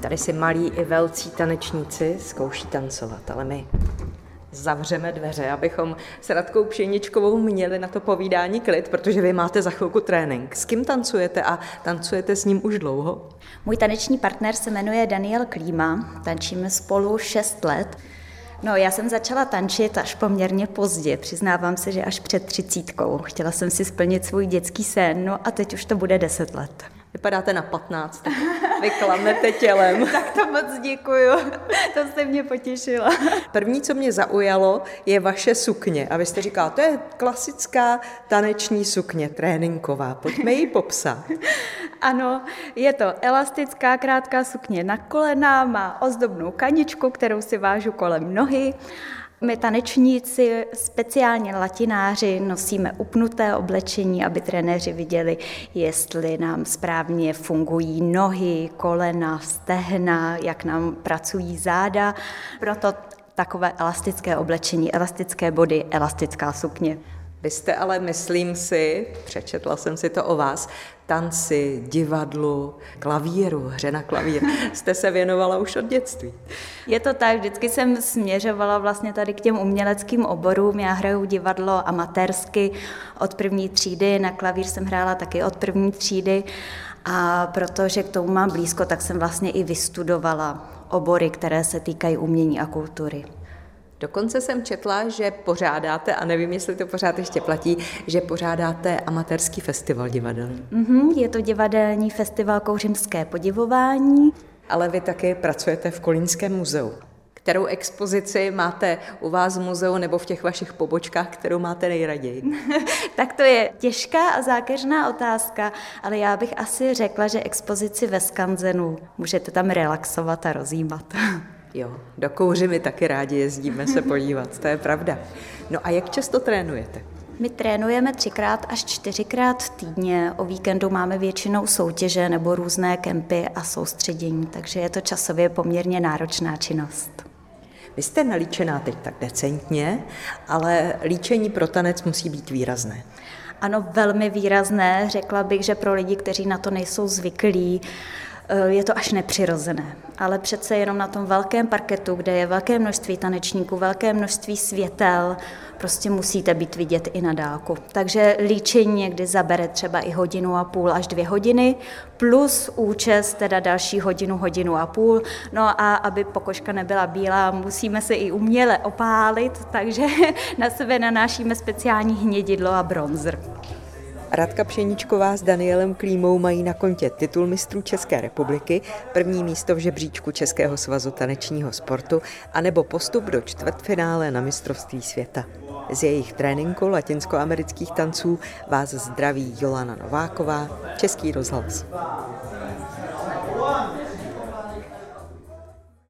Tady si malí i velcí tanečníci zkouší tancovat, ale my zavřeme dveře, abychom s Radkou Pšeničkovou měli na to povídání klid, protože vy máte za chvilku trénink. S kým tancujete a tancujete s ním už dlouho? Můj taneční partner se jmenuje Daniel Klíma, tančíme spolu 6 let. No, já jsem začala tančit až poměrně pozdě, přiznávám se, že až před třicítkou. Chtěla jsem si splnit svůj dětský sen, no a teď už to bude 10 let. Vypadáte na 15. Vy klamete tělem. tak to moc děkuju. To jste mě potěšila. První, co mě zaujalo, je vaše sukně. A vy jste říkala, to je klasická taneční sukně, tréninková. Pojďme ji popsat. Ano, je to elastická krátká sukně na kolena, má ozdobnou kaničku, kterou si vážu kolem nohy my tanečníci, speciálně latináři, nosíme upnuté oblečení, aby trenéři viděli, jestli nám správně fungují nohy, kolena, stehna, jak nám pracují záda. Proto takové elastické oblečení, elastické body, elastická sukně. Vy jste ale, myslím si, přečetla jsem si to o vás, tanci, divadlu, klavíru, hře na klavír, jste se věnovala už od dětství. Je to tak, vždycky jsem směřovala vlastně tady k těm uměleckým oborům. Já hraju divadlo amatérsky od první třídy, na klavír jsem hrála taky od první třídy a protože k tomu mám blízko, tak jsem vlastně i vystudovala obory, které se týkají umění a kultury. Dokonce jsem četla, že pořádáte, a nevím, jestli to pořád ještě platí, že pořádáte amatérský festival divadelní. Mm-hmm, je to divadelní festival Kouřimské podivování. Ale vy taky pracujete v Kolínském muzeu. Kterou expozici máte u vás v muzeu nebo v těch vašich pobočkách, kterou máte nejraději? tak to je těžká a zákeřná otázka, ale já bych asi řekla, že expozici ve Skanzenu můžete tam relaxovat a rozjímat. Jo, do kouři my taky rádi jezdíme se podívat, to je pravda. No a jak často trénujete? My trénujeme třikrát až čtyřikrát týdně. O víkendu máme většinou soutěže nebo různé kempy a soustředění, takže je to časově poměrně náročná činnost. Vy jste nalíčená teď tak decentně, ale líčení pro tanec musí být výrazné. Ano, velmi výrazné. Řekla bych, že pro lidi, kteří na to nejsou zvyklí, je to až nepřirozené. Ale přece jenom na tom velkém parketu, kde je velké množství tanečníků, velké množství světel, prostě musíte být vidět i na dálku. Takže líčení někdy zabere třeba i hodinu a půl až dvě hodiny, plus účest teda další hodinu, hodinu a půl. No a aby pokožka nebyla bílá, musíme se i uměle opálit, takže na sebe nanášíme speciální hnědidlo a bronzer. Radka Pšeničková s Danielem Klímou mají na kontě titul mistrů České republiky, první místo v žebříčku Českého svazu tanečního sportu a nebo postup do čtvrtfinále na mistrovství světa. Z jejich tréninku latinskoamerických tanců vás zdraví Jolana Nováková, Český rozhlas.